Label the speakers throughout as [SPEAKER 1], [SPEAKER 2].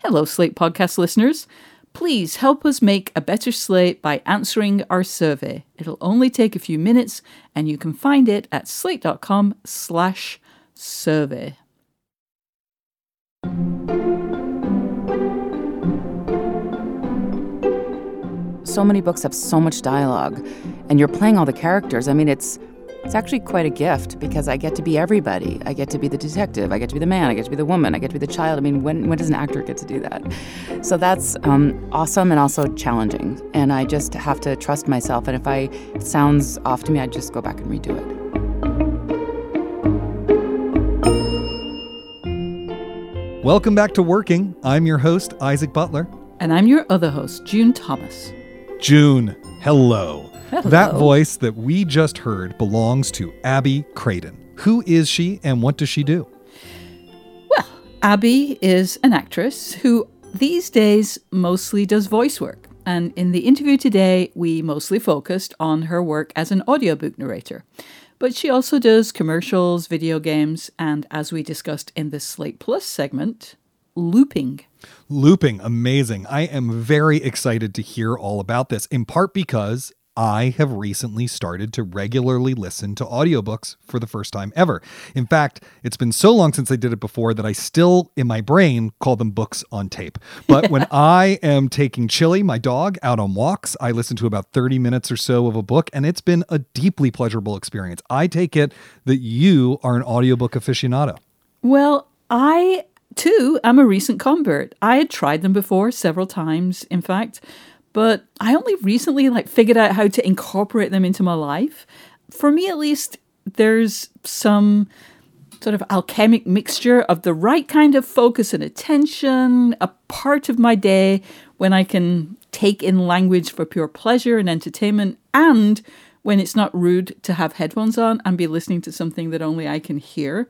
[SPEAKER 1] Hello, Slate Podcast listeners. Please help us make a better slate by answering our survey. It'll only take a few minutes, and you can find it at slate.com slash survey.
[SPEAKER 2] So many books have so much dialogue, and you're playing all the characters. I mean, it's it's actually quite a gift because I get to be everybody. I get to be the detective. I get to be the man. I get to be the woman. I get to be the child. I mean, when when does an actor get to do that? So that's um, awesome and also challenging. And I just have to trust myself. And if I it sounds off to me, I just go back and redo it.
[SPEAKER 3] Welcome back to Working. I'm your host, Isaac Butler.
[SPEAKER 1] And I'm your other host, June Thomas.
[SPEAKER 3] June, hello.
[SPEAKER 1] Hello.
[SPEAKER 3] That voice that we just heard belongs to Abby Craden. Who is she and what does she do?
[SPEAKER 1] Well, Abby is an actress who these days mostly does voice work. And in the interview today, we mostly focused on her work as an audiobook narrator. But she also does commercials, video games, and as we discussed in the Slate Plus segment, looping.
[SPEAKER 3] Looping, amazing. I am very excited to hear all about this, in part because I have recently started to regularly listen to audiobooks for the first time ever. In fact, it's been so long since I did it before that I still, in my brain, call them books on tape. But when I am taking Chili, my dog, out on walks, I listen to about 30 minutes or so of a book, and it's been a deeply pleasurable experience. I take it that you are an audiobook aficionado.
[SPEAKER 1] Well, I too am a recent convert. I had tried them before several times, in fact, but I only recently like figured out how to incorporate them into my life. For me at least, there's some sort of alchemic mixture of the right kind of focus and attention, a part of my day when I can take in language for pure pleasure and entertainment, and when it's not rude to have headphones on and be listening to something that only I can hear.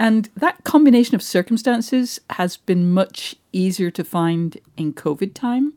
[SPEAKER 1] And that combination of circumstances has been much easier to find in COVID time.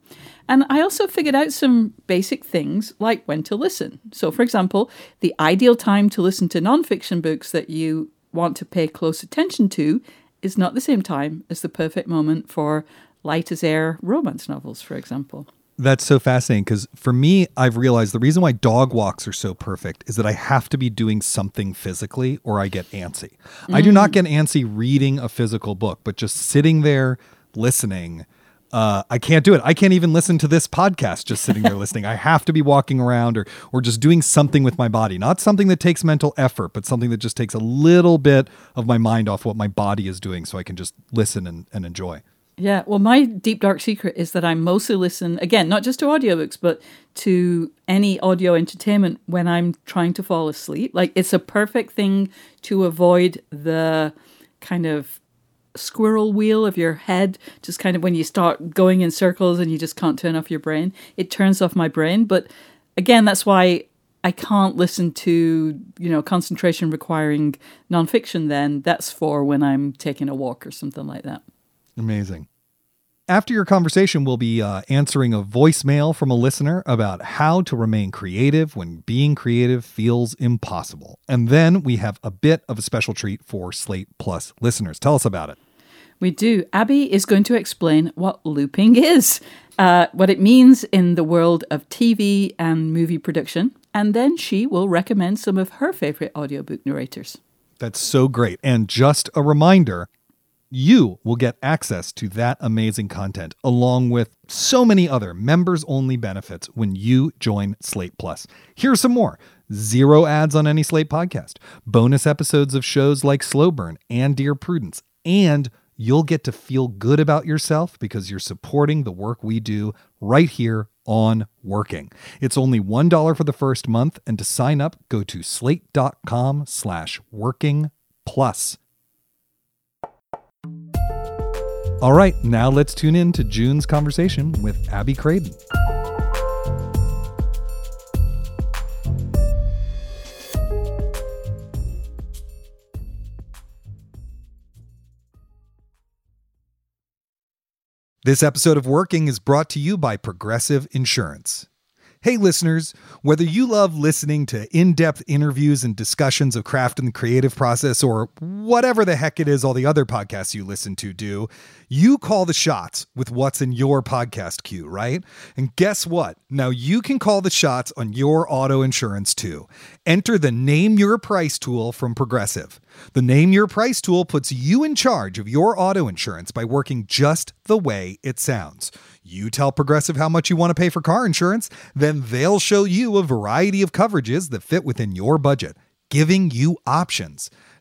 [SPEAKER 1] And I also figured out some basic things like when to listen. So, for example, the ideal time to listen to nonfiction books that you want to pay close attention to is not the same time as the perfect moment for light as air romance novels, for example.
[SPEAKER 3] That's so fascinating because for me, I've realized the reason why dog walks are so perfect is that I have to be doing something physically or I get antsy. I do not get antsy reading a physical book, but just sitting there listening. Uh, I can't do it. I can't even listen to this podcast just sitting there listening. I have to be walking around or or just doing something with my body. Not something that takes mental effort, but something that just takes a little bit of my mind off what my body is doing so I can just listen and, and enjoy.
[SPEAKER 1] Yeah, well, my deep dark secret is that I mostly listen, again, not just to audiobooks, but to any audio entertainment when I'm trying to fall asleep. Like, it's a perfect thing to avoid the kind of squirrel wheel of your head, just kind of when you start going in circles and you just can't turn off your brain. It turns off my brain. But again, that's why I can't listen to, you know, concentration requiring nonfiction then. That's for when I'm taking a walk or something like that.
[SPEAKER 3] Amazing. After your conversation, we'll be uh, answering a voicemail from a listener about how to remain creative when being creative feels impossible. And then we have a bit of a special treat for Slate Plus listeners. Tell us about it.
[SPEAKER 1] We do. Abby is going to explain what looping is, uh, what it means in the world of TV and movie production, and then she will recommend some of her favorite audiobook narrators.
[SPEAKER 3] That's so great. And just a reminder you will get access to that amazing content along with so many other members only benefits when you join Slate Plus. Here's some more zero ads on any Slate podcast, bonus episodes of shows like Slow Burn and Dear Prudence, and you'll get to feel good about yourself because you're supporting the work we do right here on working. It's only $1 for the first month, and to sign up, go to slate.com slash working plus. All right, now let's tune in to June's conversation with Abby Craden. This episode of Working is brought to you by Progressive Insurance. Hey, listeners, whether you love listening to in depth interviews and discussions of craft and the creative process, or whatever the heck it is all the other podcasts you listen to do, you call the shots with what's in your podcast queue, right? And guess what? Now you can call the shots on your auto insurance too. Enter the Name Your Price tool from Progressive. The Name Your Price tool puts you in charge of your auto insurance by working just the way it sounds. You tell Progressive how much you want to pay for car insurance, then they'll show you a variety of coverages that fit within your budget, giving you options.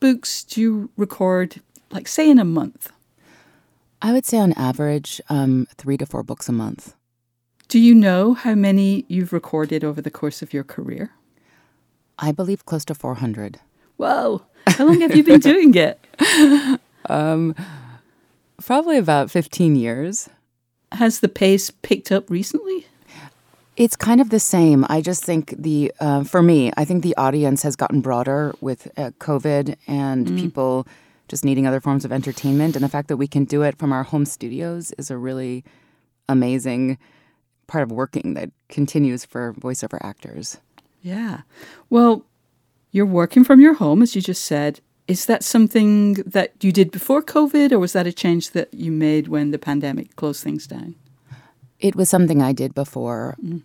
[SPEAKER 1] books do you record, like, say, in a month?
[SPEAKER 2] I would say on average, um, three to four books a month.
[SPEAKER 1] Do you know how many you've recorded over the course of your career?
[SPEAKER 2] I believe close to 400.
[SPEAKER 1] Whoa. How long have you been doing it?
[SPEAKER 2] Um, probably about 15 years.
[SPEAKER 1] Has the pace picked up recently?
[SPEAKER 2] It's kind of the same. I just think the, uh, for me, I think the audience has gotten broader with uh, COVID and people just needing other forms of entertainment. And the fact that we can do it from our home studios is a really amazing part of working that continues for voiceover actors.
[SPEAKER 1] Yeah. Well, you're working from your home, as you just said. Is that something that you did before COVID, or was that a change that you made when the pandemic closed things down?
[SPEAKER 2] It was something I did before. Mm.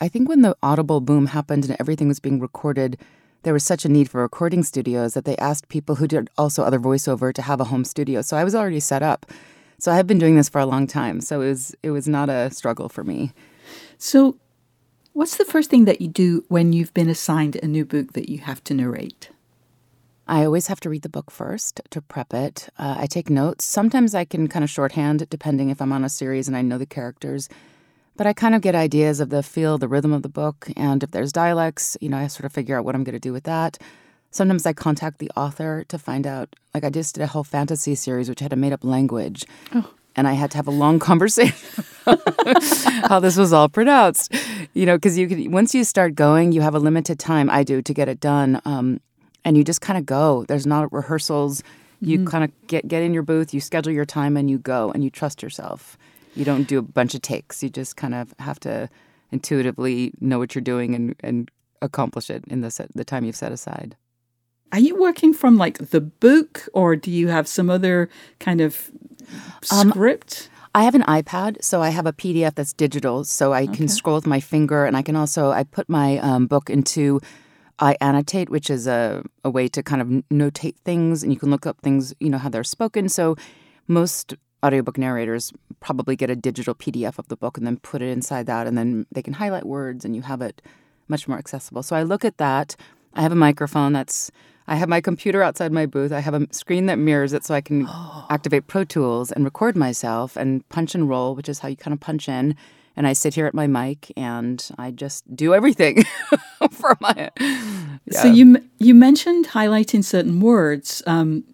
[SPEAKER 2] I think when the Audible boom happened and everything was being recorded, there was such a need for recording studios that they asked people who did also other voiceover to have a home studio. So I was already set up. So I have been doing this for a long time. So it was it was not a struggle for me.
[SPEAKER 1] So, what's the first thing that you do when you've been assigned a new book that you have to narrate?
[SPEAKER 2] I always have to read the book first to prep it. Uh, I take notes. Sometimes I can kind of shorthand, depending if I'm on a series and I know the characters. But I kind of get ideas of the feel, the rhythm of the book, and if there's dialects, you know, I sort of figure out what I'm going to do with that. Sometimes I contact the author to find out. Like I just did a whole fantasy series which had a made up language. And I had to have a long conversation how this was all pronounced. You know, because you could once you start going, you have a limited time. I do to get it done, um, and you just kind of go. There's not rehearsals. You kind of get get in your booth, you schedule your time, and you go, and you trust yourself. You don't do a bunch of takes. You just kind of have to intuitively know what you're doing and and accomplish it in the set, the time you've set aside.
[SPEAKER 1] Are you working from like the book, or do you have some other kind of script?
[SPEAKER 2] I have an iPad, so I have a PDF that's digital, so I can scroll with my finger, and I can also I put my um, book into iAnnotate, which is a, a way to kind of notate things, and you can look up things, you know, how they're spoken. So most audiobook narrators probably get a digital PDF of the book and then put it inside that, and then they can highlight words, and you have it much more accessible. So I look at that. I have a microphone that's I have my computer outside my booth. I have a screen that mirrors it so I can activate Pro Tools and record myself and punch and roll, which is how you kind of punch in. And I sit here at my mic and I just do everything for my.
[SPEAKER 1] So you you mentioned highlighting certain words. Um,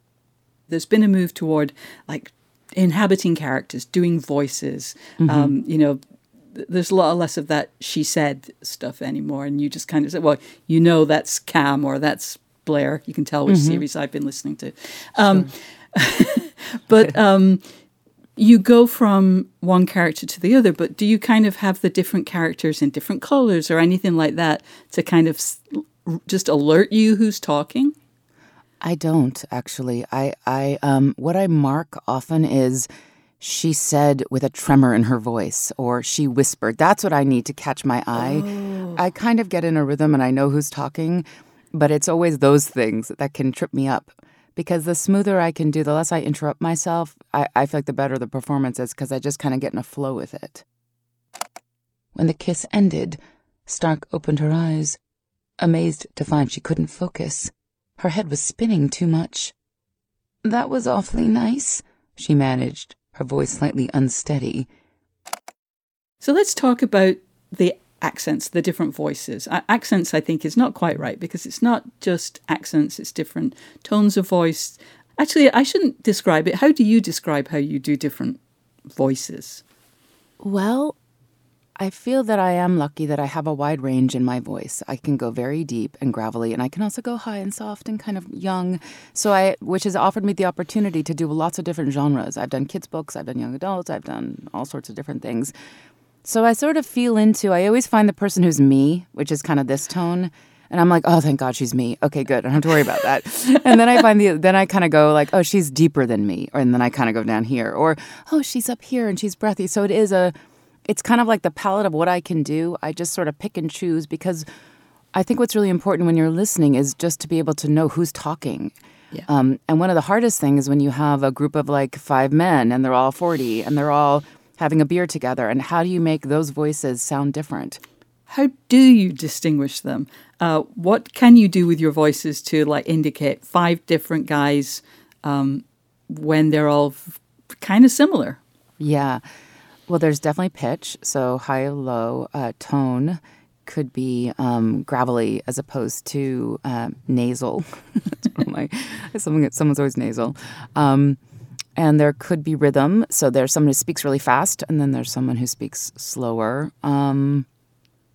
[SPEAKER 1] there's been a move toward like inhabiting characters, doing voices. Um, you know, there's a lot less of that she said stuff anymore, and you just kind of say, well, you know, that's Cam or that's Blair. You can tell which series I've been listening to. Um, but um, you go from one character to the other, but do you kind of have the different characters in different colors or anything like that to kind of just alert you who's talking?
[SPEAKER 2] I don't actually. I I um what I mark often is she said with a tremor in her voice or she whispered. That's what I need to catch my eye. Oh. I kind of get in a rhythm and I know who's talking, but it's always those things that can trip me up because the smoother I can do, the less I interrupt myself, I, I feel like the better the performance is because I just kind of get in a flow with it. When the kiss ended, Stark opened her eyes, amazed to find she couldn't focus. Her head was spinning too much. That was awfully nice, she managed, her voice slightly unsteady.
[SPEAKER 1] So let's talk about the accents, the different voices. accents, I think, is not quite right because it's not just accents, it's different tones of voice. Actually, I shouldn't describe it. How do you describe how you do different voices?
[SPEAKER 2] Well, I feel that I am lucky that I have a wide range in my voice. I can go very deep and gravelly, and I can also go high and soft and kind of young. So I, which has offered me the opportunity to do lots of different genres. I've done kids books, I've done young adults, I've done all sorts of different things. So I sort of feel into. I always find the person who's me, which is kind of this tone. And I'm like, oh, thank God she's me. Okay, good. I don't have to worry about that. and then I find the, then I kind of go like, oh, she's deeper than me. Or, and then I kind of go down here. Or, oh, she's up here and she's breathy. So it is a, it's kind of like the palette of what I can do. I just sort of pick and choose because I think what's really important when you're listening is just to be able to know who's talking. Yeah. Um, and one of the hardest things is when you have a group of like five men and they're all 40 and they're all having a beer together. And how do you make those voices sound different?
[SPEAKER 1] How do you distinguish them? Uh, what can you do with your voices to like indicate five different guys um, when they're all f- kind of similar?
[SPEAKER 2] Yeah. Well, there's definitely pitch. So high or low uh, tone could be um, gravelly as opposed to uh, nasal. my, someone, someone's always nasal. Um, and there could be rhythm. So there's someone who speaks really fast, and then there's someone who speaks slower. Um,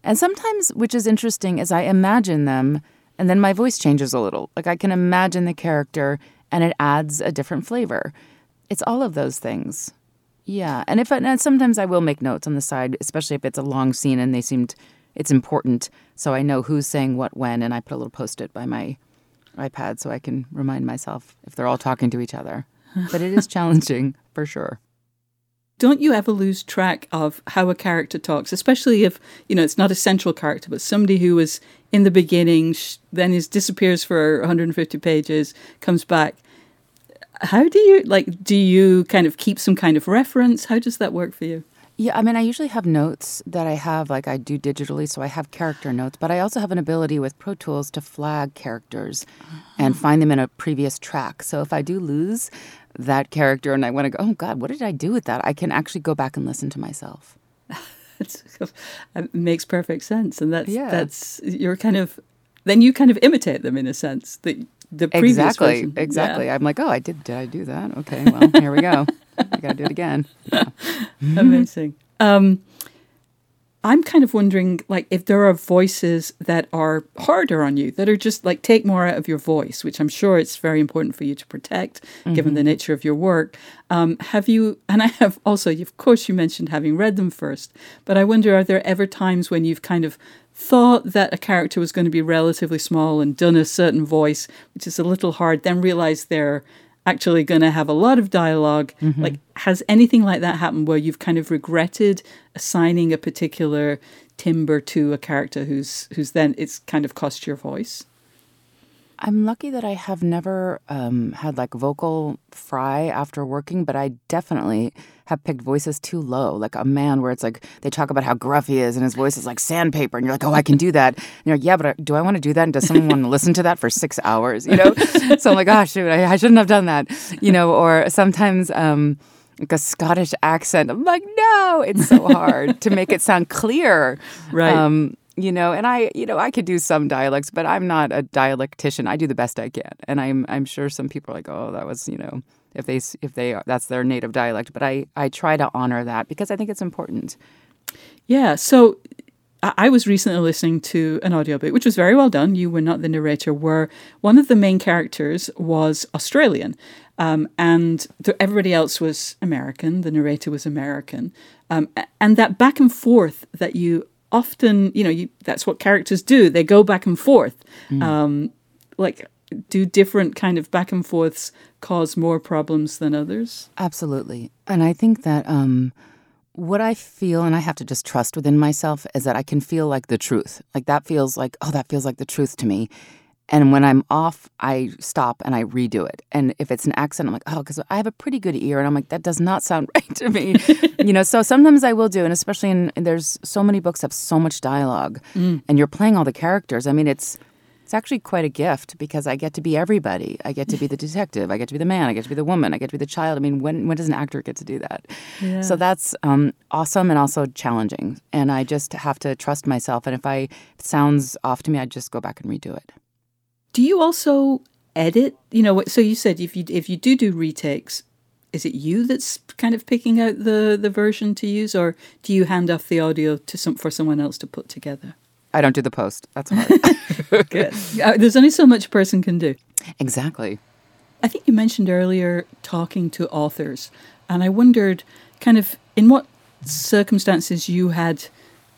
[SPEAKER 2] and sometimes, which is interesting, is I imagine them, and then my voice changes a little. Like I can imagine the character, and it adds a different flavor. It's all of those things. Yeah, and if I, and sometimes I will make notes on the side, especially if it's a long scene and they seemed it's important, so I know who's saying what when, and I put a little post-it by my iPad so I can remind myself if they're all talking to each other. But it is challenging for sure.
[SPEAKER 1] Don't you ever lose track of how a character talks, especially if you know it's not a central character, but somebody who was in the beginning, then is disappears for 150 pages, comes back. How do you like do you kind of keep some kind of reference? How does that work for you
[SPEAKER 2] yeah i mean i usually have notes that i have like i do digitally so i have character notes but i also have an ability with pro tools to flag characters and ah. find them in a previous track. So if i do lose that character and i want to go oh god what did i do with that? I can actually go back and listen to myself.
[SPEAKER 1] It uh, makes perfect sense and that's yeah. that's you're kind of then you kind of imitate them in a sense that the previous
[SPEAKER 2] exactly exactly yeah. i'm like oh i did did i do that okay well here we go i gotta do it again yeah.
[SPEAKER 1] amazing um, i'm kind of wondering like if there are voices that are harder on you that are just like take more out of your voice which i'm sure it's very important for you to protect mm-hmm. given the nature of your work um, have you and i have also of course you mentioned having read them first but i wonder are there ever times when you've kind of thought that a character was going to be relatively small and done a certain voice, which is a little hard, then realized they're actually going to have a lot of dialog mm-hmm. Like, has anything like that happened where you've kind of regretted assigning a particular timbre to a character who's who's then it's kind of cost your voice?
[SPEAKER 2] I'm lucky that I have never um, had like vocal fry after working, but I definitely have picked voices too low. Like a man where it's like they talk about how gruff he is and his voice is like sandpaper, and you're like, oh, I can do that. And you're like, yeah, but do I want to do that? And does someone want to listen to that for six hours? You know? so I'm like, oh, shoot, I, I, shouldn't have done that. You know, or sometimes. Um, like a Scottish accent. I'm like, no, it's so hard to make it sound clear.
[SPEAKER 1] Right. Um,
[SPEAKER 2] you know and i you know i could do some dialects but i'm not a dialectician i do the best i can and i'm i'm sure some people are like oh that was you know if they if they that's their native dialect but i i try to honor that because i think it's important
[SPEAKER 1] yeah so I was recently listening to an audiobook, which was very well done. You were not the narrator, were one of the main characters was Australian. um, and everybody else was American. The narrator was American, um, and that back and forth that you often, you know, you, that's what characters do. They go back and forth. Um, like, do different kind of back and forths cause more problems than others?
[SPEAKER 2] Absolutely. And I think that um, what I feel, and I have to just trust within myself, is that I can feel like the truth. Like that feels like, oh, that feels like the truth to me. And when I'm off, I stop and I redo it. And if it's an accent, I'm like, oh, because I have a pretty good ear. And I'm like, that does not sound right to me. you know, so sometimes I will do. And especially in, there's so many books have so much dialogue and you're playing all the characters. I mean, it's, it's actually quite a gift because I get to be everybody. I get to be the detective. I get to be the man. I get to be the woman. I get to be the child. I mean, when when does an actor get to do that? So that's um, awesome and also challenging. And I just have to trust myself. And if I if it sounds off to me, I just go back and redo it.
[SPEAKER 1] Do you also edit? You know, so you said if you if you do do retakes, is it you that's kind of picking out the the version to use, or do you hand off the audio to some for someone else to put together?
[SPEAKER 2] I don't do the post. That's hard.
[SPEAKER 1] Good. Uh, There's only so much a person can do.
[SPEAKER 2] exactly.
[SPEAKER 1] I think you mentioned earlier talking to authors, and I wondered kind of in what circumstances you had,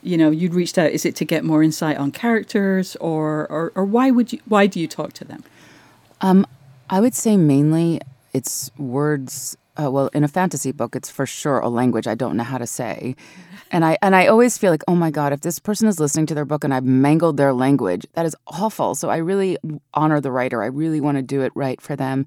[SPEAKER 1] you know, you'd reached out. Is it to get more insight on characters, or or, or why would you? Why do you talk to them?
[SPEAKER 2] Um, I would say mainly it's words. Uh, well, in a fantasy book, it's for sure a language I don't know how to say, and I and I always feel like, oh my god, if this person is listening to their book and I've mangled their language, that is awful. So I really honor the writer. I really want to do it right for them.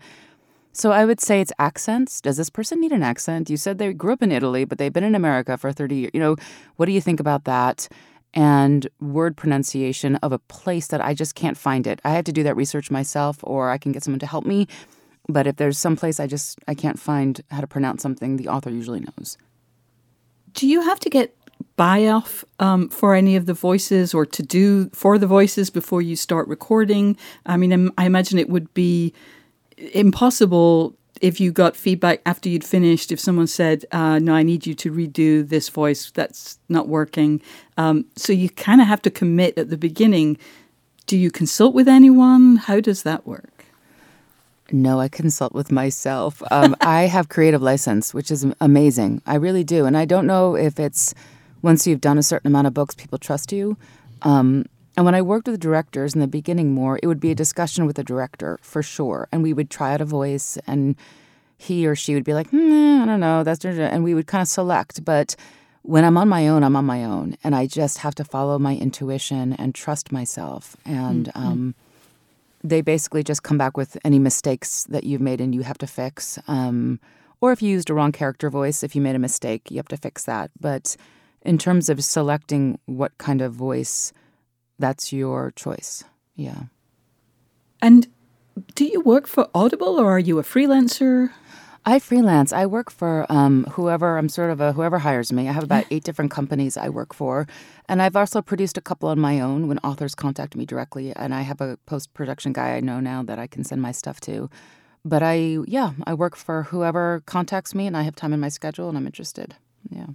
[SPEAKER 2] So I would say it's accents. Does this person need an accent? You said they grew up in Italy, but they've been in America for 30 years. You know, what do you think about that? And word pronunciation of a place that I just can't find it. I have to do that research myself or I can get someone to help me. But if there's some place I just I can't find how to pronounce something, the author usually knows.
[SPEAKER 1] Do you have to get buy off um, for any of the voices, or to do for the voices before you start recording? I mean, I imagine it would be impossible if you got feedback after you'd finished. If someone said, uh, "No, I need you to redo this voice," that's not working. Um, so you kind of have to commit at the beginning. Do you consult with anyone? How does that work?
[SPEAKER 2] No, I consult with myself. Um, I have creative license, which is amazing. I really do. And I don't know if it's once you've done a certain amount of books, people trust you. Um, and when I worked with directors in the beginning more, it would be a discussion with the director for sure. And we would try out a voice, and he or she would be like, hmm, I don't know, that's and we would kind of select. But when I'm on my own, I'm on my own, and I just have to follow my intuition and trust myself. And um, they basically just come back with any mistakes that you've made and you have to fix. Um, or if you used a wrong character voice, if you made a mistake, you have to fix that. But in terms of selecting what kind of voice, that's your choice. Yeah.
[SPEAKER 1] And do you work for Audible, or are you a freelancer?
[SPEAKER 2] I freelance. I work for um, whoever I'm sort of a whoever hires me. I have about eight different companies I work for, and I've also produced a couple on my own when authors contact me directly. And I have a post production guy I know now that I can send my stuff to. But I, yeah, I work for whoever contacts me, and I have time in my schedule, and I'm interested. Yeah.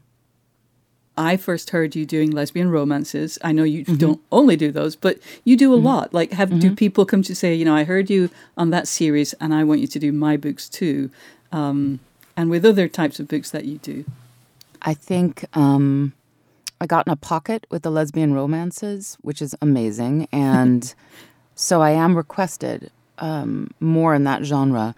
[SPEAKER 1] I first heard you doing lesbian romances. I know you don't only do those, but you do a lot. Like, have do people come to say, you know, I heard you on that series, and I want you to do my books too, um, and with other types of books that you do.
[SPEAKER 2] I think um, I got in a pocket with the lesbian romances, which is amazing. And so I am requested um, more in that genre.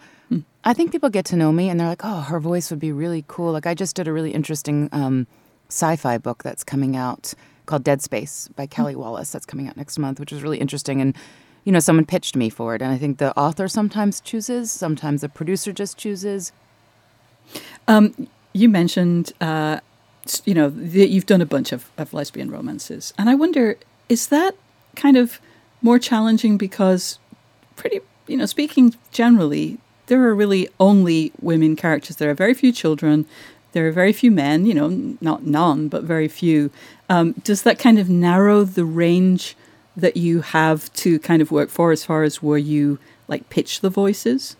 [SPEAKER 2] I think people get to know me and they're like, oh, her voice would be really cool. Like, I just did a really interesting um, sci fi book that's coming out called Dead Space by Kali Wallace that's coming out next month, which is really interesting. And you know, someone pitched me for it, and I think the author sometimes chooses, sometimes the producer just chooses.
[SPEAKER 1] You mentioned, uh, you know, that you've done a bunch of, of lesbian romances, and I wonder, is that kind of more challenging because, pretty, you know, speaking generally, there are really only women characters. There are very few children. There are very few men. You know, not none, but very few. Um, does that kind of narrow the range that you have to kind of work for, as far as where you like pitch the voices?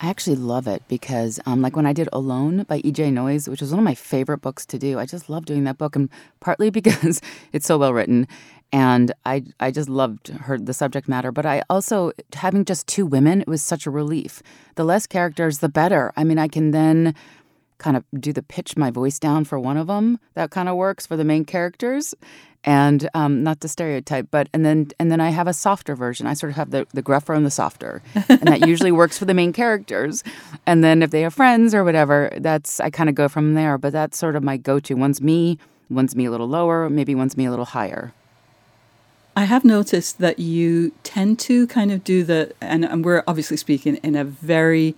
[SPEAKER 2] I actually love it because, um, like when I did Alone by E.J. Noyes, which was one of my favorite books to do. I just love doing that book, and partly because it's so well written, and I I just loved her the subject matter. But I also having just two women, it was such a relief. The less characters, the better. I mean, I can then kind of do the pitch my voice down for one of them. That kind of works for the main characters, and um, not the stereotype. But and then and then I have a softer version. I sort of have the the gruffer and the softer, and that usually works for the main characters. And then if they have friends or whatever, that's I kind of go from there. But that's sort of my go-to. One's me, one's me a little lower, maybe one's me a little higher.
[SPEAKER 1] I have noticed that you tend to kind of do the, and, and we're obviously speaking in a very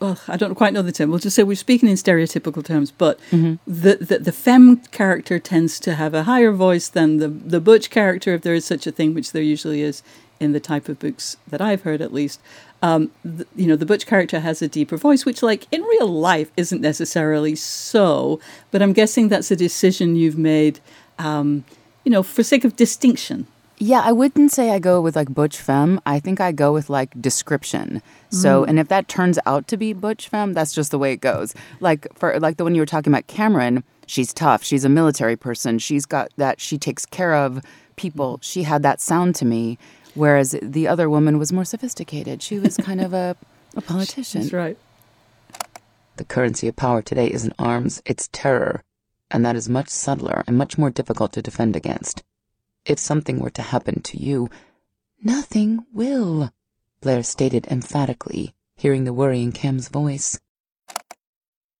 [SPEAKER 1] well, I don't quite know the term. We'll just say we're speaking in stereotypical terms, but
[SPEAKER 2] Mm-hmm.
[SPEAKER 1] the, the the femme character tends to have a higher voice than the the butch character, if there is such a thing, which there usually is in the type of books that I've heard, at least. Um, th- you know, the butch character has a deeper voice, which, like in real life, isn't necessarily so. But I'm guessing that's a decision you've made, um, you know, for sake of distinction.
[SPEAKER 2] Yeah, I wouldn't say I go with like butch femme. I think I go with like description. So, mm. and if that turns out to be butch femme, that's just the way it goes. Like for like the one you were talking about, Cameron. She's tough. She's a military person. She's got that. She takes care of people. She had that sound to me. Whereas the other woman was more sophisticated. She was kind of a a politician.
[SPEAKER 1] That's right.
[SPEAKER 2] The currency of power today isn't arms, it's terror. And that is much subtler and much more difficult to defend against. If something were to happen to you, nothing will, Blair stated emphatically, hearing the worry in Cam's voice.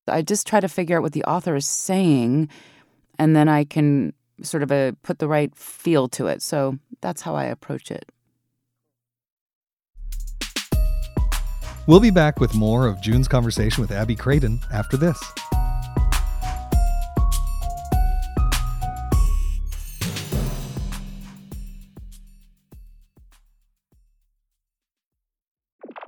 [SPEAKER 2] I just try to figure out what the author is saying, and then I can sort of uh put the right feel to it. So that's how I approach it.
[SPEAKER 3] We'll be back with more of June's conversation with Abby Craden after this.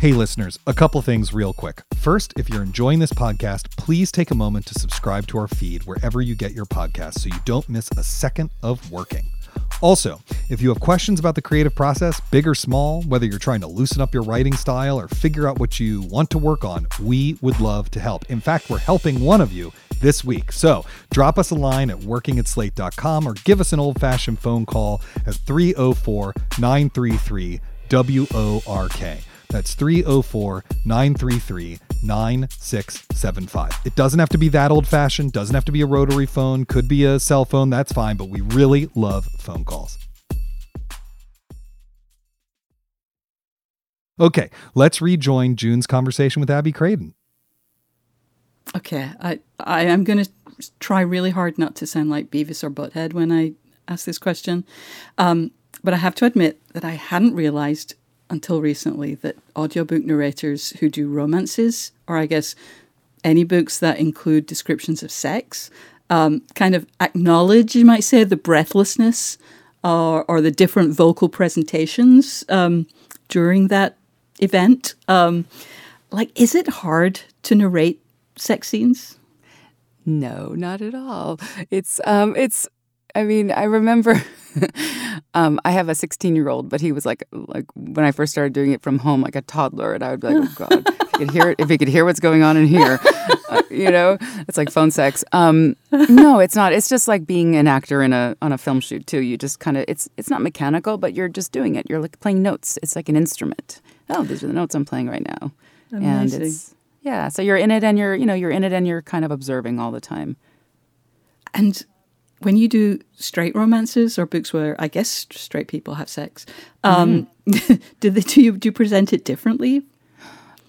[SPEAKER 3] Hey, listeners, a couple things real quick. First, if you're enjoying this podcast, please take a moment to subscribe to our feed wherever you get your podcasts so you don't miss a second of working. Also, if you have questions about the creative process, big or small, whether you're trying to loosen up your writing style or figure out what you want to work on, we would love to help. In fact, we're helping one of you this week. So drop us a line at workingatslate.com or give us an old fashioned phone call at 304 933 WORK. That's 304 933 9675. It doesn't have to be that old fashioned, doesn't have to be a rotary phone, could be a cell phone, that's fine, but we really love phone calls. Okay, let's rejoin June's conversation with Abby Craden.
[SPEAKER 1] Okay, I I am going to try really hard not to sound like Beavis or Butthead when I ask this question, um, but I have to admit that I hadn't realized until recently that audiobook narrators who do romances, or I guess any books that include descriptions of sex, um, kind of acknowledge, you might say, the breathlessness or, or the different vocal presentations um, during that event. Um, like, is it hard to narrate sex scenes?
[SPEAKER 2] No, not at all. It's um it's I mean, I remember um I have a 16-year-old, but he was like like when I first started doing it from home like a toddler and I would be like, "Oh god, if he could hear if he could hear what's going on in here." Uh, you know, it's like phone sex. Um no, it's not. It's just like being an actor in a on a film shoot too. You just kind of it's it's not mechanical, but you're just doing it. You're like playing notes. It's like an instrument. Oh, these are the notes I'm playing right now. And it's yeah, so you're in it and you're, you know, you're in it and you're kind of observing all the time.
[SPEAKER 1] And when you do straight romances or books where I guess straight people have sex, um, do they do you, do you present it differently?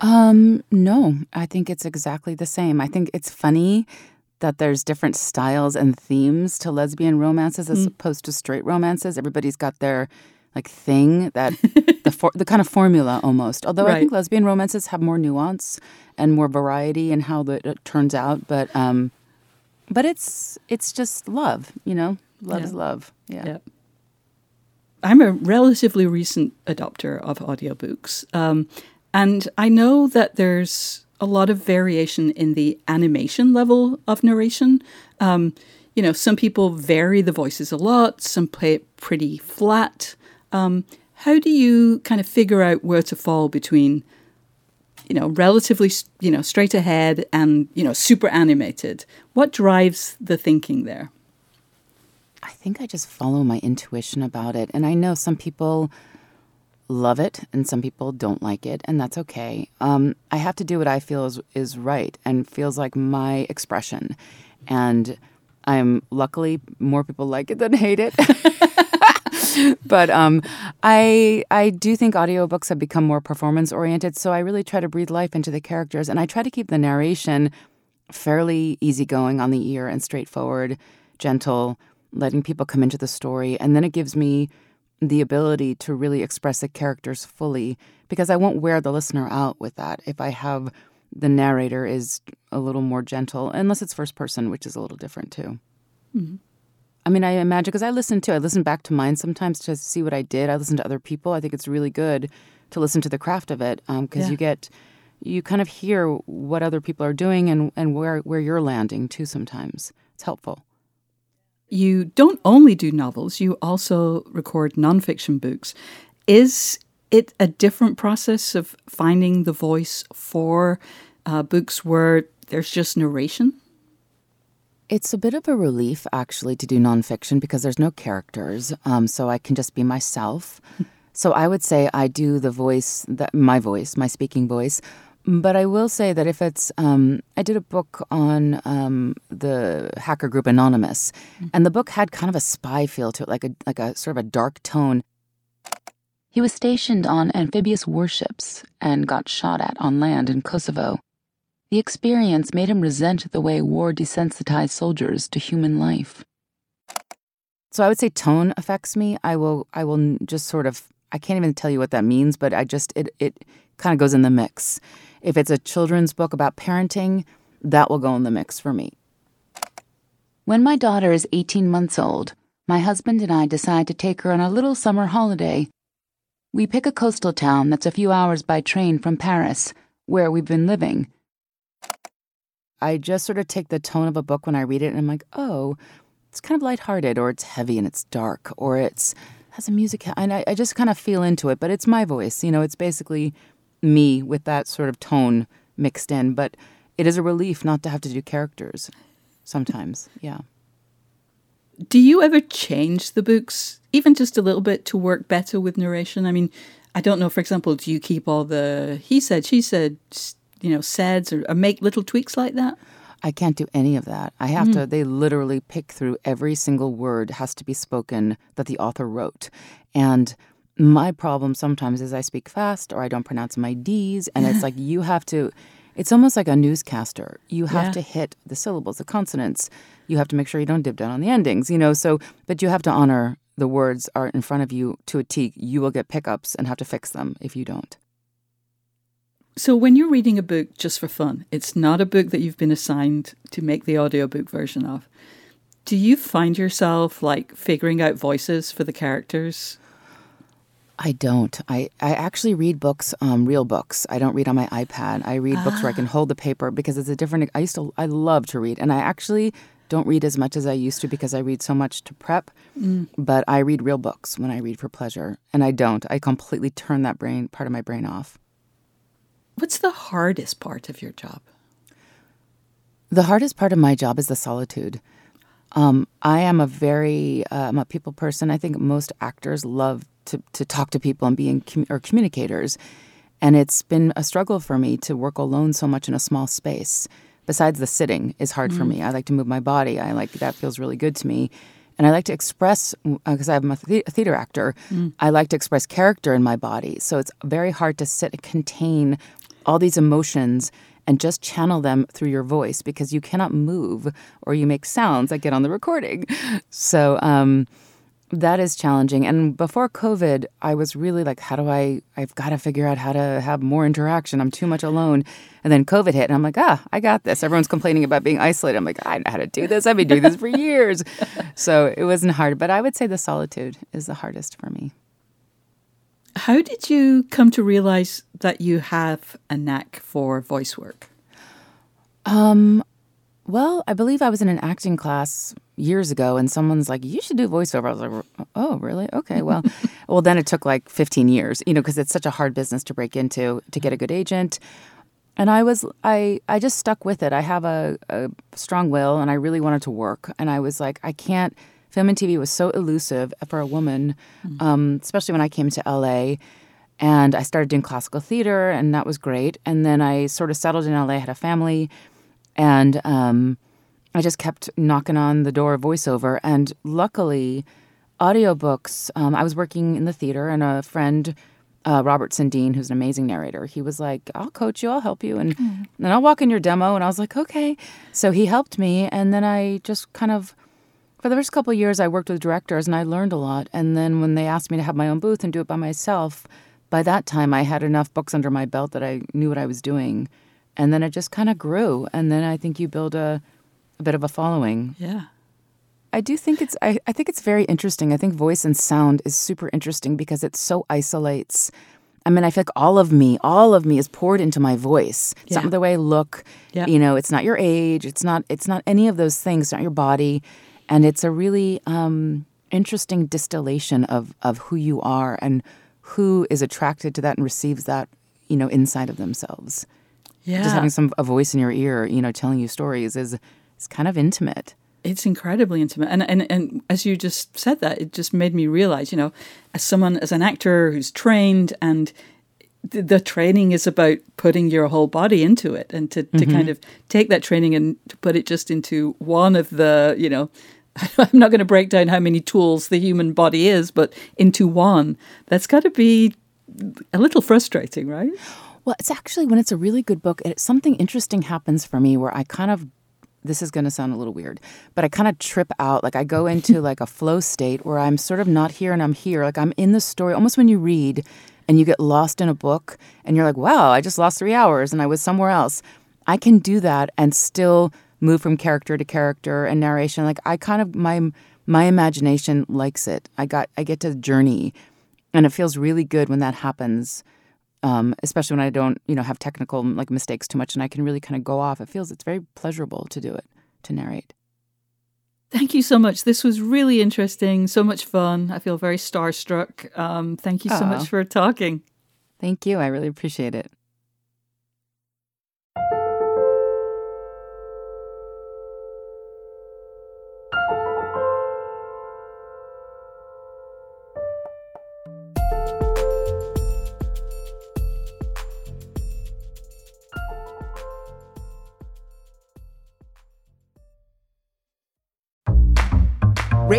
[SPEAKER 2] Um, no, I think it's exactly the same. I think it's funny that there's different styles and themes to lesbian romances as opposed to straight romances. Everybody's got their like thing that the for, the kind of formula almost. Although I think lesbian romances have more nuance and more variety in how the, it turns out, but um but it's it's just love, you know. Love
[SPEAKER 1] Yeah.
[SPEAKER 2] is love. Yeah.
[SPEAKER 1] Yeah. I'm a relatively recent adopter of audiobooks. Um, and I know that there's a lot of variation in the animation level of narration. Um, you know, some people vary the voices a lot, some play it pretty flat. Um, how do you kind of figure out where to fall between, you know, relatively, you know, straight ahead and, you know, super animated? What drives the thinking there?
[SPEAKER 2] I think I just follow my intuition about it. And I know some people love it and some people don't like it, and that's okay. Um, I have to do what I feel is, is right and feels like my expression. And I'm luckily more people like it than hate it. but um, I I do think audiobooks have become more performance oriented, so I really try to breathe life into the characters, and I try to keep the narration fairly easygoing on the ear and straightforward, gentle, letting people come into the story, and then it gives me the ability to really express the characters fully because I won't wear the listener out with that if I have the narrator is a little more gentle, unless it's first person, which is a little different too. I mean, I imagine because I listen to, I listen back to mine sometimes to see what I did. I listen to other people. I think it's really good to listen to the craft of it because
[SPEAKER 1] Yeah.
[SPEAKER 2] you get, you kind of hear what other people are doing and, and where, where you're landing too sometimes. It's helpful.
[SPEAKER 1] you don't only do novels, you also record nonfiction books. Is it a different process of finding the voice for uh, books where there's just narration?
[SPEAKER 2] It's a bit of a relief, actually, to do nonfiction because there's no characters, um, so I can just be myself. so I would say I do the voice, that my voice, my speaking voice. But I will say that if it's, um, I did a book on um, the hacker group Anonymous, and the book had kind of a spy feel to it, like a like a sort of a dark tone. He was stationed on amphibious warships and got shot at on land in Kosovo. The experience made him resent the way war desensitized soldiers to human life. So I would say tone affects me. I will I will just sort of I can't even tell you what that means, but I just it it kind of goes in the mix. If it's a children's book about parenting, that will go in the mix for me. When my daughter is 18 months old, my husband and I decide to take her on a little summer holiday. We pick a coastal town that's a few hours by train from Paris, where we've been living. I just sort of take the tone of a book when I read it and I'm like, oh, it's kind of lighthearted, or it's heavy and it's dark, or it's has a music, and I, I just kind of feel into it. But it's my voice, you know. It's basically me with that sort of tone mixed in. But it is a relief not to have to do characters. Sometimes, yeah.
[SPEAKER 1] Do you ever change the books, even just a little bit, to work better with narration? I mean, I don't know, for example, do you keep all the he said, she said, you know, saids, or, or make little tweaks like that?
[SPEAKER 2] I can't do any of that. I have to, mm. they literally pick through every single word has to be spoken that the author wrote. And my problem sometimes is I speak fast or I don't pronounce my D's. And it's like you have to, it's almost like a newscaster. You have
[SPEAKER 1] Yeah.
[SPEAKER 2] to hit the syllables, the consonants. You have to make sure you don't dip down on the endings, you know? So, but you have to honor the words are in front of you to a T. You will get pickups and have to fix them if you don't.
[SPEAKER 1] So when you're reading a book just for fun, it's not a book that you've been assigned to make the audiobook version of. Do you find yourself like figuring out voices for the characters?
[SPEAKER 2] I don't. I, I actually read books, um, real books. I don't read on my iPad. I read books where I can hold the paper because it's a different. I used to. I love to read, and I actually don't read as much as I used to because I read so much to prep. But I read real books when I read for pleasure, and I don't. I completely turn that brain part of my brain off.
[SPEAKER 1] What's the hardest part of your job?
[SPEAKER 2] The hardest part of my job is the solitude. Um, I am a very uh, I'm a people person. I think most actors love to to talk to people and being commu- or communicators, and it's been a struggle for me to work alone so much in a small space. Besides the sitting is hard for me. I like to move my body. I like that feels really good to me. And I like to express because I'm a, the- a theater actor. I like to express character in my body. So it's very hard to sit and contain all these emotions and just channel them through your voice because you cannot move or you make sounds that get on the recording. So, um, That is challenging. And before COVID, I was really like, how do I, I've got to figure out how to have more interaction. I'm too much alone. And then COVID hit, and I'm like, ah, I got this. Everyone's complaining about being isolated. I'm like, I know how to do this. I've been doing this for years. so it wasn't hard. But I would say the solitude is the hardest for me.
[SPEAKER 1] How did you come to realize that you have a knack for voice work?
[SPEAKER 2] Um, well, I believe I was in an acting class years ago, and someone's like, "You should do voiceover." I was like, "Oh, really? Okay, well." well, then it took like 15 years, you know, because it's such a hard business to break into to get a good agent. And I was, I, I just stuck with it. I have a, a strong will, and I really wanted to work. And I was like, I can't. Film and TV was so elusive for a woman, mm-hmm. um, especially when I came to LA. And I started doing classical theater, and that was great. And then I sort of settled in LA, had a family, and um, I just kept knocking on the door of voiceover. And luckily, audiobooks, um, I was working in the theater, and a friend, uh, Robert Sundin, who's an amazing narrator, he was like, I'll coach you, I'll help you, and mm. then I'll walk in your demo. And I was like, okay. So he helped me. And then I just kind of, for the first couple years, I worked with directors and I learned a lot. And then when they asked me to have my own booth and do it by myself, by that time I had enough books under my belt that I knew what I was doing. And then it just kind of grew. And then I think you build a, a bit of a following.
[SPEAKER 1] Yeah.
[SPEAKER 2] I do think it's I, I think it's very interesting. I think voice and sound is super interesting because it so isolates. I mean, I feel like all of me, all of me is poured into my voice. It's yeah. not the way I look. Yeah. You know, it's not your age. It's not it's not any of those things. It's not your body. And it's a really um, interesting distillation of of who you are and who is attracted to that and receives that, you know, inside of themselves.
[SPEAKER 1] Yeah.
[SPEAKER 2] Just having some a voice in your ear, you know, telling you stories is is kind of intimate.
[SPEAKER 1] It's incredibly intimate. And, and and as you just said that, it just made me realize, you know, as someone as an actor who's trained and the, the training is about putting your whole body into it and to, to mm-hmm. kind of take that training and to put it just into one of the, you know, I'm not going to break down how many tools the human body is, but into one. That's got to be a little frustrating, right?
[SPEAKER 2] Well, it's actually when it's a really good book, it, something interesting happens for me where I kind of this is going to sound a little weird, but I kind of trip out. Like I go into like a flow state where I'm sort of not here and I'm here. Like I'm in the story. Almost when you read and you get lost in a book and you're like, wow, I just lost three hours and I was somewhere else. I can do that and still move from character to character and narration. Like I kind of my my imagination likes it. I got I get to journey, and it feels really good when that happens um, especially when I don't, you know, have technical like mistakes too much, and I can really kind of go off. It feels it's very pleasurable to do it, to narrate.
[SPEAKER 1] Thank you so much. This was really interesting, so much fun. I feel very starstruck. Um, thank you so much for talking.
[SPEAKER 2] Thank you. I really appreciate it.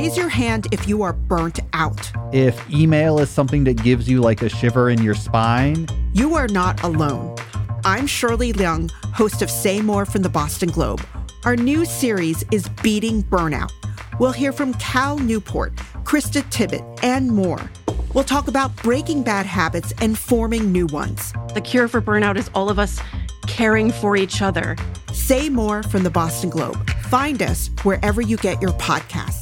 [SPEAKER 4] Raise your hand if you are burnt out.
[SPEAKER 5] If email is something that gives you like a shiver in your spine,
[SPEAKER 4] you are not alone. I'm Shirley Leung, host of Say More from the Boston Globe. Our new series is Beating Burnout. We'll hear from Cal Newport, Krista Tippett, and more. We'll talk about breaking bad habits and forming new ones.
[SPEAKER 6] The cure for burnout is all of us caring for each other.
[SPEAKER 4] Say More from the Boston Globe. Find us wherever you get your podcasts.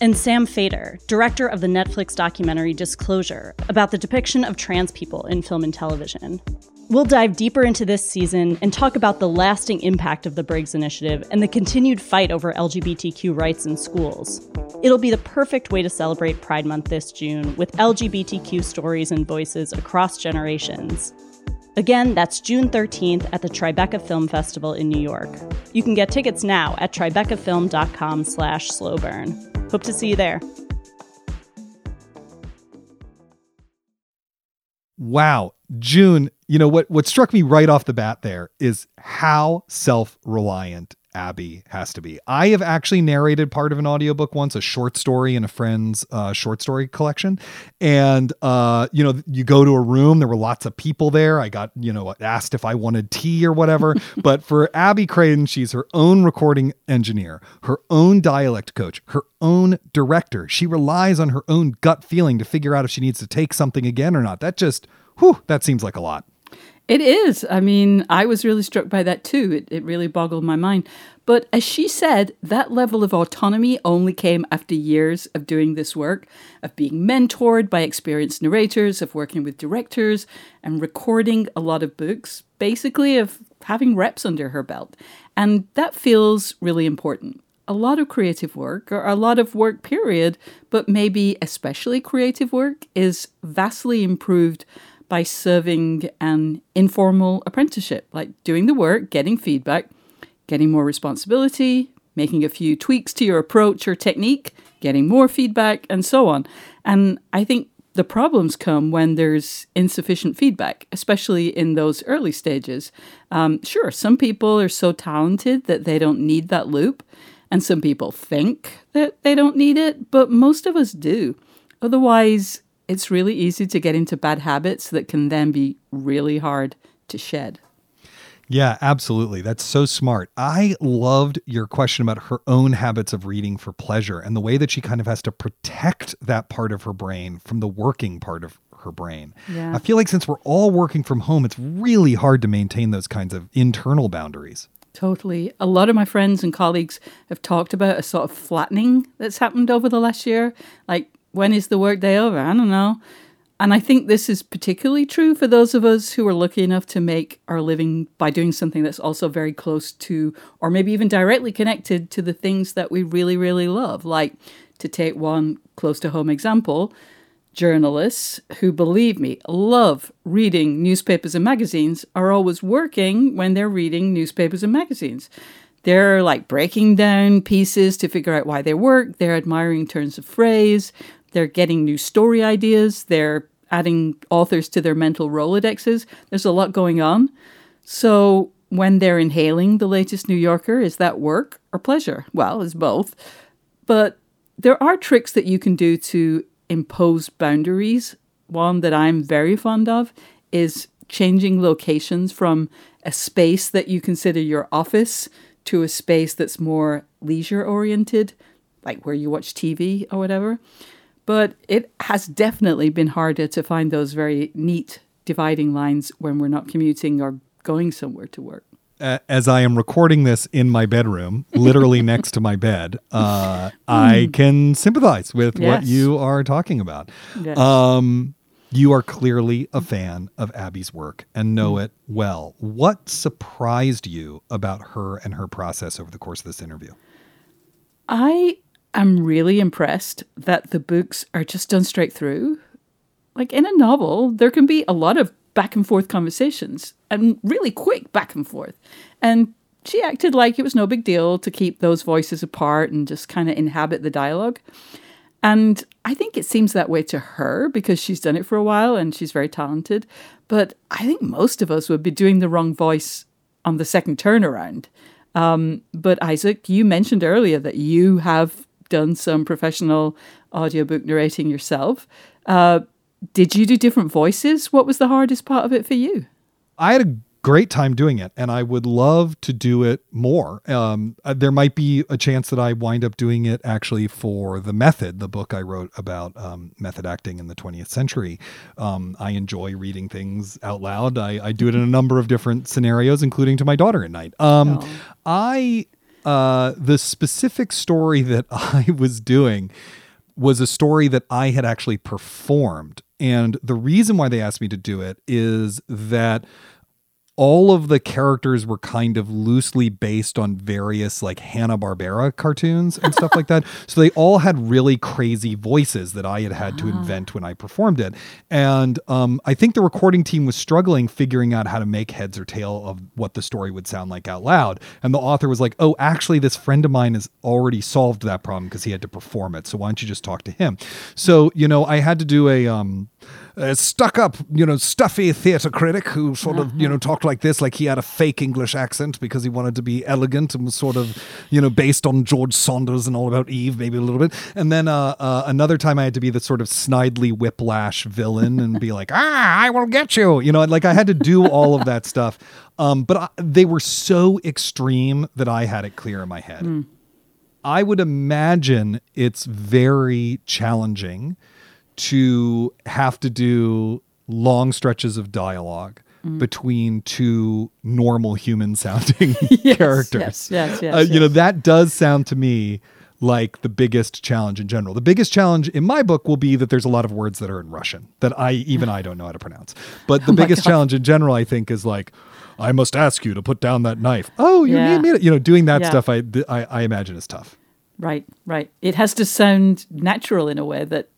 [SPEAKER 7] and Sam Feder, director of the Netflix documentary Disclosure, about the depiction of trans people in film and television. We'll dive deeper into this season and talk about the lasting impact of the Briggs Initiative and the continued fight over LGBTQ rights in schools. It'll be the perfect way to celebrate Pride Month this June with LGBTQ stories and voices across generations. Again, that's June 13th at the Tribeca Film Festival in New York. You can get tickets now at tribecafilm.com slash slowburn. Hope to see you there.
[SPEAKER 3] Wow. June, you know what what struck me right off the bat there is how self-reliant Abby has to be. I have actually narrated part of an audiobook once, a short story in a friend's uh, short story collection. And, uh, you know, you go to a room, there were lots of people there. I got, you know, asked if I wanted tea or whatever. but for Abby Craden, she's her own recording engineer, her own dialect coach, her own director. She relies on her own gut feeling to figure out if she needs to take something again or not. That just, whew, that seems like a lot.
[SPEAKER 1] It is. I mean, I was really struck by that too. It, it really boggled my mind. But as she said, that level of autonomy only came after years of doing this work, of being mentored by experienced narrators, of working with directors, and recording a lot of books, basically, of having reps under her belt. And that feels really important. A lot of creative work, or a lot of work, period, but maybe especially creative work, is vastly improved by serving an informal apprenticeship, like doing the work, getting feedback, getting more responsibility, making a few tweaks to your approach or technique, getting more feedback, and so on. And I think the problems come when there's insufficient feedback, especially in those early stages. Um, sure, some people are so talented that they don't need that loop, and some people think that they don't need it, but most of us do. Otherwise, it's really easy to get into bad habits that can then be really hard to shed.
[SPEAKER 3] Yeah, absolutely. That's so smart. I loved your question about her own habits of reading for pleasure and the way that she kind of has to protect that part of her brain from the working part of her brain.
[SPEAKER 1] Yeah.
[SPEAKER 3] I feel like since we're all working from home, it's really hard to maintain those kinds of internal boundaries.
[SPEAKER 1] Totally. A lot of my friends and colleagues have talked about a sort of flattening that's happened over the last year. Like, when is the workday over? I don't know. And I think this is particularly true for those of us who are lucky enough to make our living by doing something that's also very close to, or maybe even directly connected to the things that we really, really love. Like, to take one close to home example, journalists who, believe me, love reading newspapers and magazines are always working when they're reading newspapers and magazines. They're like breaking down pieces to figure out why they work. They're admiring turns of phrase. They're getting new story ideas. They're adding authors to their mental Rolodexes. There's a lot going on. So when they're inhaling the latest New Yorker, is that work or pleasure? Well, it's both. But there are tricks that you can do to impose boundaries. One that I'm very fond of is changing locations from a space that you consider your office to a space that's more leisure oriented, like where you watch TV or whatever. But it has definitely been harder to find those very neat dividing lines when we're not commuting or going somewhere to work.
[SPEAKER 3] Uh, as I am recording this in my bedroom, literally next to my bed, uh, I can sympathize with what you are talking about.
[SPEAKER 1] Yes.
[SPEAKER 3] Um, you are clearly a fan of Abby's work and know
[SPEAKER 1] Mm.
[SPEAKER 3] it well. What surprised you about her and her process over the course of this interview?
[SPEAKER 1] I am really impressed that the books are just done straight through. Like in a novel, there can be a lot of back and forth conversations and really quick back and forth. And she acted like it was no big deal to keep those voices apart and just kind of inhabit the dialogue. And I think it seems that way to her because she's done it for a while and she's very talented. But I think most of us would be doing the wrong voice on the second turnaround. Um, but Isaac, you mentioned earlier that you have done some professional audiobook narrating yourself. Uh, did you do different voices? What was the hardest part of it for you?
[SPEAKER 3] I had a great time doing it and I would love to do it more. Um, uh, there might be a chance that I wind up doing it actually for The Method, the book I wrote about um, method acting in the 20th century. Um, I enjoy reading things out loud. I, I do it in a number of different scenarios, including to my daughter at night. Um, I, uh, the specific story that I was doing was a story that I had actually performed. And the reason why they asked me to do it is that all of the characters were kind of loosely based on various like Hanna-Barbera cartoons and stuff like that. So they all had really crazy voices that I had had to invent when I performed it. And um, I think the recording team was struggling figuring out how to make heads or tail of what the story would sound like out loud. And the author was like, oh, actually, this friend of mine has already solved that problem because he had to perform it. So why don't you just talk to him? So, you know, I had to do a, um, a stuck up, you know, stuffy theater critic who sort of, you know, talked like this, like he had a fake English accent because he wanted to be elegant and was sort of, you know, based on George Sanders and all about Eve, maybe a little bit. And then uh, uh, another time I had to be the sort of snidely whiplash villain and be like, ah, I will get you. You know, like I had to do all of that stuff. Um, but I, they were so extreme that I had it clear in my head. I would imagine it's very challenging to have to do long stretches of dialogue between two normal human sounding characters.
[SPEAKER 1] yes, yes, yes,
[SPEAKER 3] Uh, You know, that does sound to me like the biggest challenge in general. The biggest challenge in my book will be that there's a lot of words that are in Russian that I even I don't know how to pronounce. But the
[SPEAKER 1] Oh
[SPEAKER 3] biggest challenge in general, I think, is like, I must ask you to put down that knife. Oh, you
[SPEAKER 1] Yeah.
[SPEAKER 3] need me to, you know, doing that
[SPEAKER 1] Yeah.
[SPEAKER 3] stuff. I, I I imagine is tough.
[SPEAKER 1] Right, right. It has to sound natural in a way that,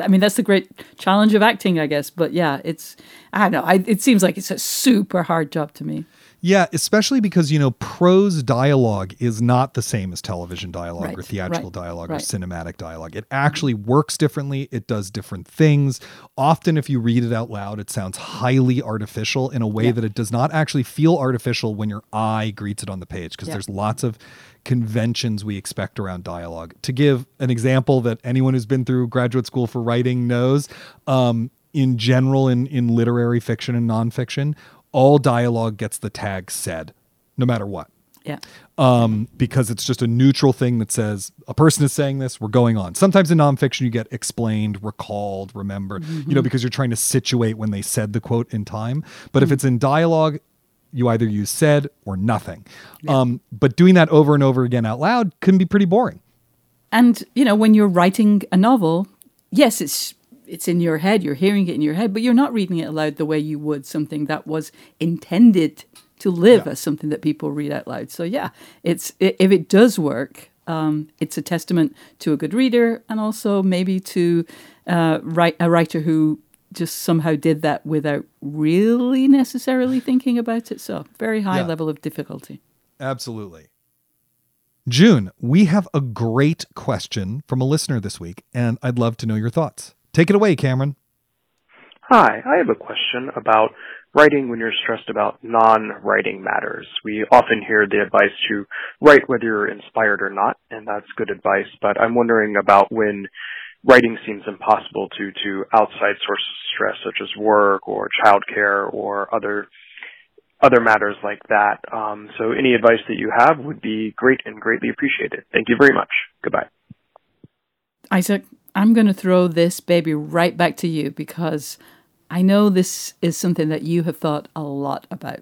[SPEAKER 1] I mean, that's the great challenge of acting, I guess. But yeah, it's, I don't know. I, it seems like it's a super hard job to me.
[SPEAKER 3] Yeah, especially because you know prose dialogue is not the same as television dialogue or theatrical
[SPEAKER 1] right,
[SPEAKER 3] dialogue
[SPEAKER 1] right.
[SPEAKER 3] or cinematic dialogue. It actually works differently. It does different things. Often, if you read it out loud, it sounds highly artificial in a way
[SPEAKER 1] Yeah.
[SPEAKER 3] that it does not actually feel artificial when your eye greets it on the page. Because
[SPEAKER 1] Yeah.
[SPEAKER 3] there's lots of conventions we expect around dialogue. To give an example that anyone who's been through graduate school for writing knows, um, in general, in in literary fiction and nonfiction, all dialogue gets the tag said, no matter what.
[SPEAKER 1] Yeah.
[SPEAKER 3] Um, because it's just a neutral thing that says a person is saying this, we're going on. Sometimes in nonfiction, you get explained, recalled, remembered, you know, because you're trying to situate when they said the quote in time. But if it's in dialogue, you either use said or nothing. Um, but doing that over and over again out loud can be pretty boring.
[SPEAKER 1] And you know, when you're writing a novel, yes, it's it's in your head, you're hearing it in your head, but you're not reading it aloud the way you would something that was intended to live as something that people read out loud. So yeah, it's if it does work, um, it's a testament to a good reader and also maybe to uh, write a writer who just somehow did that without really necessarily thinking about it. So very high
[SPEAKER 3] Yeah.
[SPEAKER 1] level of difficulty.
[SPEAKER 3] Absolutely. June, we have a great question from a listener this week, and I'd love to know your thoughts. Take it away, Cameron.
[SPEAKER 8] Hi, I have a question about writing when you're stressed about non-writing matters. We often hear the advice to write whether you're inspired or not, and that's good advice, but I'm wondering about when writing seems impossible due to outside sources of stress such as work or childcare or other other matters like that. Um, so any advice that you have would be great and greatly appreciated. Thank you very much. Goodbye.
[SPEAKER 1] Isaac, I'm going to throw this baby right back to you because I know this is something that you have thought a lot about.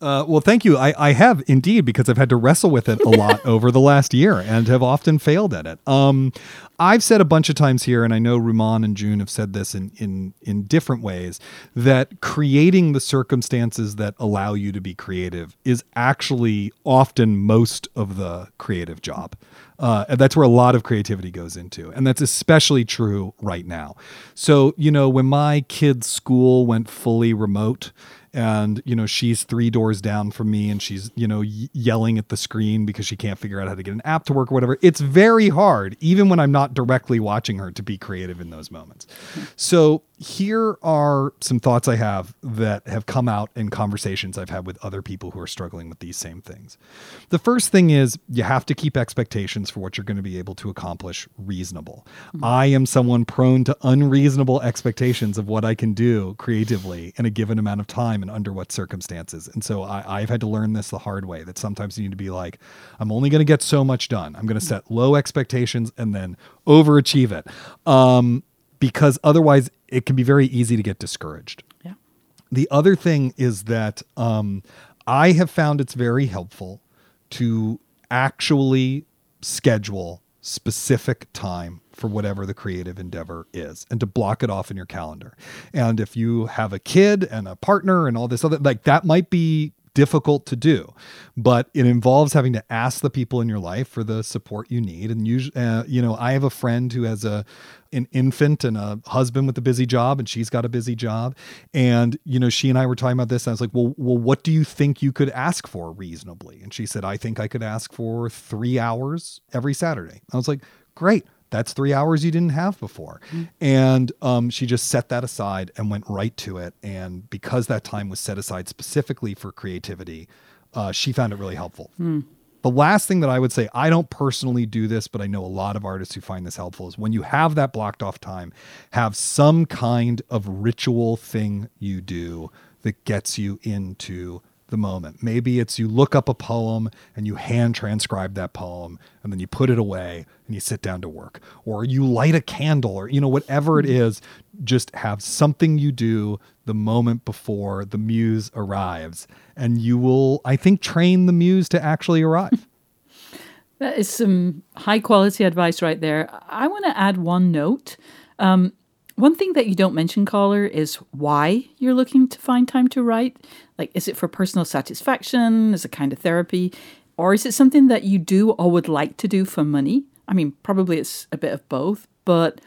[SPEAKER 3] Uh, well, thank you. I, I have indeed because I've had to wrestle with it a lot over the last year and have often failed at it. Um, I've said a bunch of times here, and I know Rumaan and June have said this in, in in different ways, that creating the circumstances that allow you to be creative is actually often most of the creative job. Uh, that's where a lot of creativity goes into. And that's especially true right now. So, you know, when my kid's school went fully remote, and you know she's three doors down from me and she's you know yelling at the screen because she can't figure out how to get an app to work or whatever. It's very hard even when i'm not directly watching her to be creative in those moments. So here are some thoughts i have that have come out in conversations i've had with other people who are struggling with these same things. The first thing is you have to keep expectations for what you're going to be able to accomplish reasonable. I am someone prone to unreasonable expectations of what i can do creatively in a given amount of time and under what circumstances. And so I, I've had to learn this the hard way that sometimes you need to be like, I'm only going to get so much done. I'm going to set low expectations and then overachieve it. Um, because otherwise it can be very easy to get discouraged.
[SPEAKER 1] Yeah.
[SPEAKER 3] The other thing is that um, I have found it's very helpful to actually schedule specific time for whatever the creative endeavor is and to block it off in your calendar. And if you have a kid and a partner and all this other, like that might be difficult to do, but it involves having to ask the people in your life for the support you need. And usually, uh, you know, I have a friend who has a an infant and a husband with a busy job, and she's got a busy job. And you know, she and I were talking about this. And I was like, well, well, what do you think you could ask for reasonably? And she said, I think I could ask for three hours every Saturday. I was like, great that's three hours you didn't have before. Mm-hmm. And um, she just set that aside and went right to it. And because that time was set aside specifically for creativity, uh, she found it really helpful. Mm. The last thing that I would say, I don't personally do this, but I know a lot of artists who find this helpful, is when you have that blocked off time, have some kind of ritual thing you do that gets you into the moment. Maybe it's you look up a poem and you hand transcribe that poem and then you put it away and you sit down to work. Or you light a candle or, you know, whatever it is, just have something you do the moment before the muse arrives. And you will, I think, train the muse to actually arrive.
[SPEAKER 1] That is some high quality advice right there. I want to add one note. Um, one thing that you don't mention, caller, is why you're looking to find time to write. Like, is it for personal satisfaction? Is it kind of therapy? Or is it something that you do or would like to do for money? I mean, probably it's a bit of both, but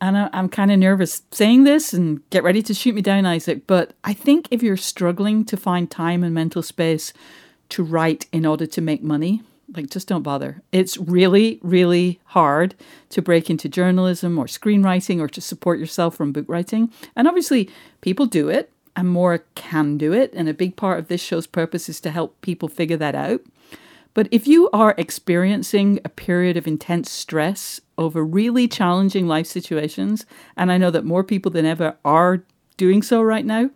[SPEAKER 1] and I, I'm kind of nervous saying this and get ready to shoot me down, Isaac. But I think if you're struggling to find time and mental space to write in order to make money, like, just don't bother. It's really, really hard to break into journalism or screenwriting or to support yourself from book writing. And obviously, people do it and more can do it. And a big part of this show's purpose is to help people figure that out. But if you are experiencing a period of intense stress over really challenging life situations, and I know that more people than ever are doing so right now,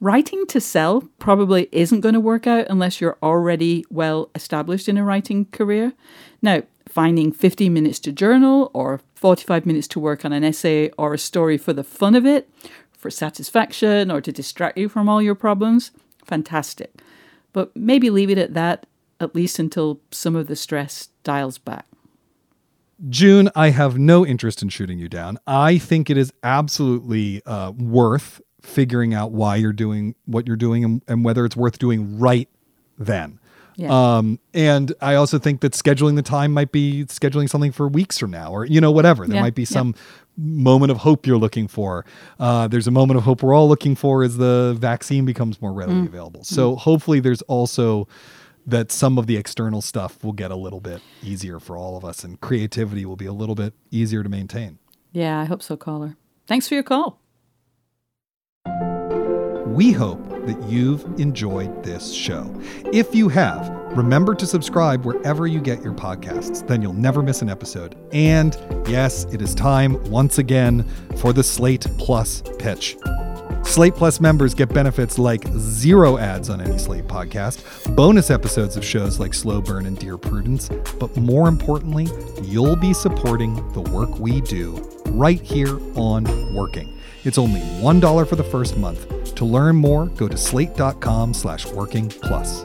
[SPEAKER 1] Writing to sell probably isn't going to work out unless you're already well established in a writing career. Now, finding 15 minutes to journal or 45 minutes to work on an essay or a story for the fun of it, for satisfaction or to distract you from all your problems, fantastic. But maybe leave it at that, at least until some of the stress dials back.
[SPEAKER 3] June, I have no interest in shooting you down. I think it is absolutely uh, worth figuring out why you're doing what you're doing and, and whether it's worth doing right then. Yeah. Um, and I also think that scheduling the time might be scheduling something for weeks from now, or you know, whatever. There yeah. might be some yeah. moment of hope you're looking for. Uh, there's a moment of hope we're all looking for as the vaccine becomes more readily mm. available. So mm. hopefully, there's also that some of the external stuff will get a little bit easier for all of us, and creativity will be a little bit easier to maintain.
[SPEAKER 1] Yeah, I hope so, caller. Thanks for your call.
[SPEAKER 3] We hope that you've enjoyed this show. If you have, remember to subscribe wherever you get your podcasts. Then you'll never miss an episode. And yes, it is time once again for the Slate Plus pitch. Slate Plus members get benefits like zero ads on any Slate podcast, bonus episodes of shows like Slow Burn and Dear Prudence, but more importantly, you'll be supporting the work we do right here on Working. It's only $1 for the first month. To learn more, go to slate.com slash working plus.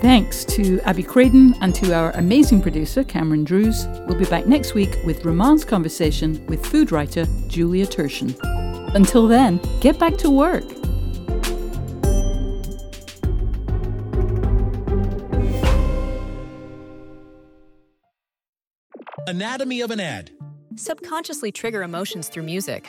[SPEAKER 1] Thanks to Abby Craden and to our amazing producer, Cameron Drews. We'll be back next week with Rumaan's conversation with food writer Julia Turshen. Until then, get back to work.
[SPEAKER 9] Anatomy of an ad.
[SPEAKER 10] Subconsciously trigger emotions through music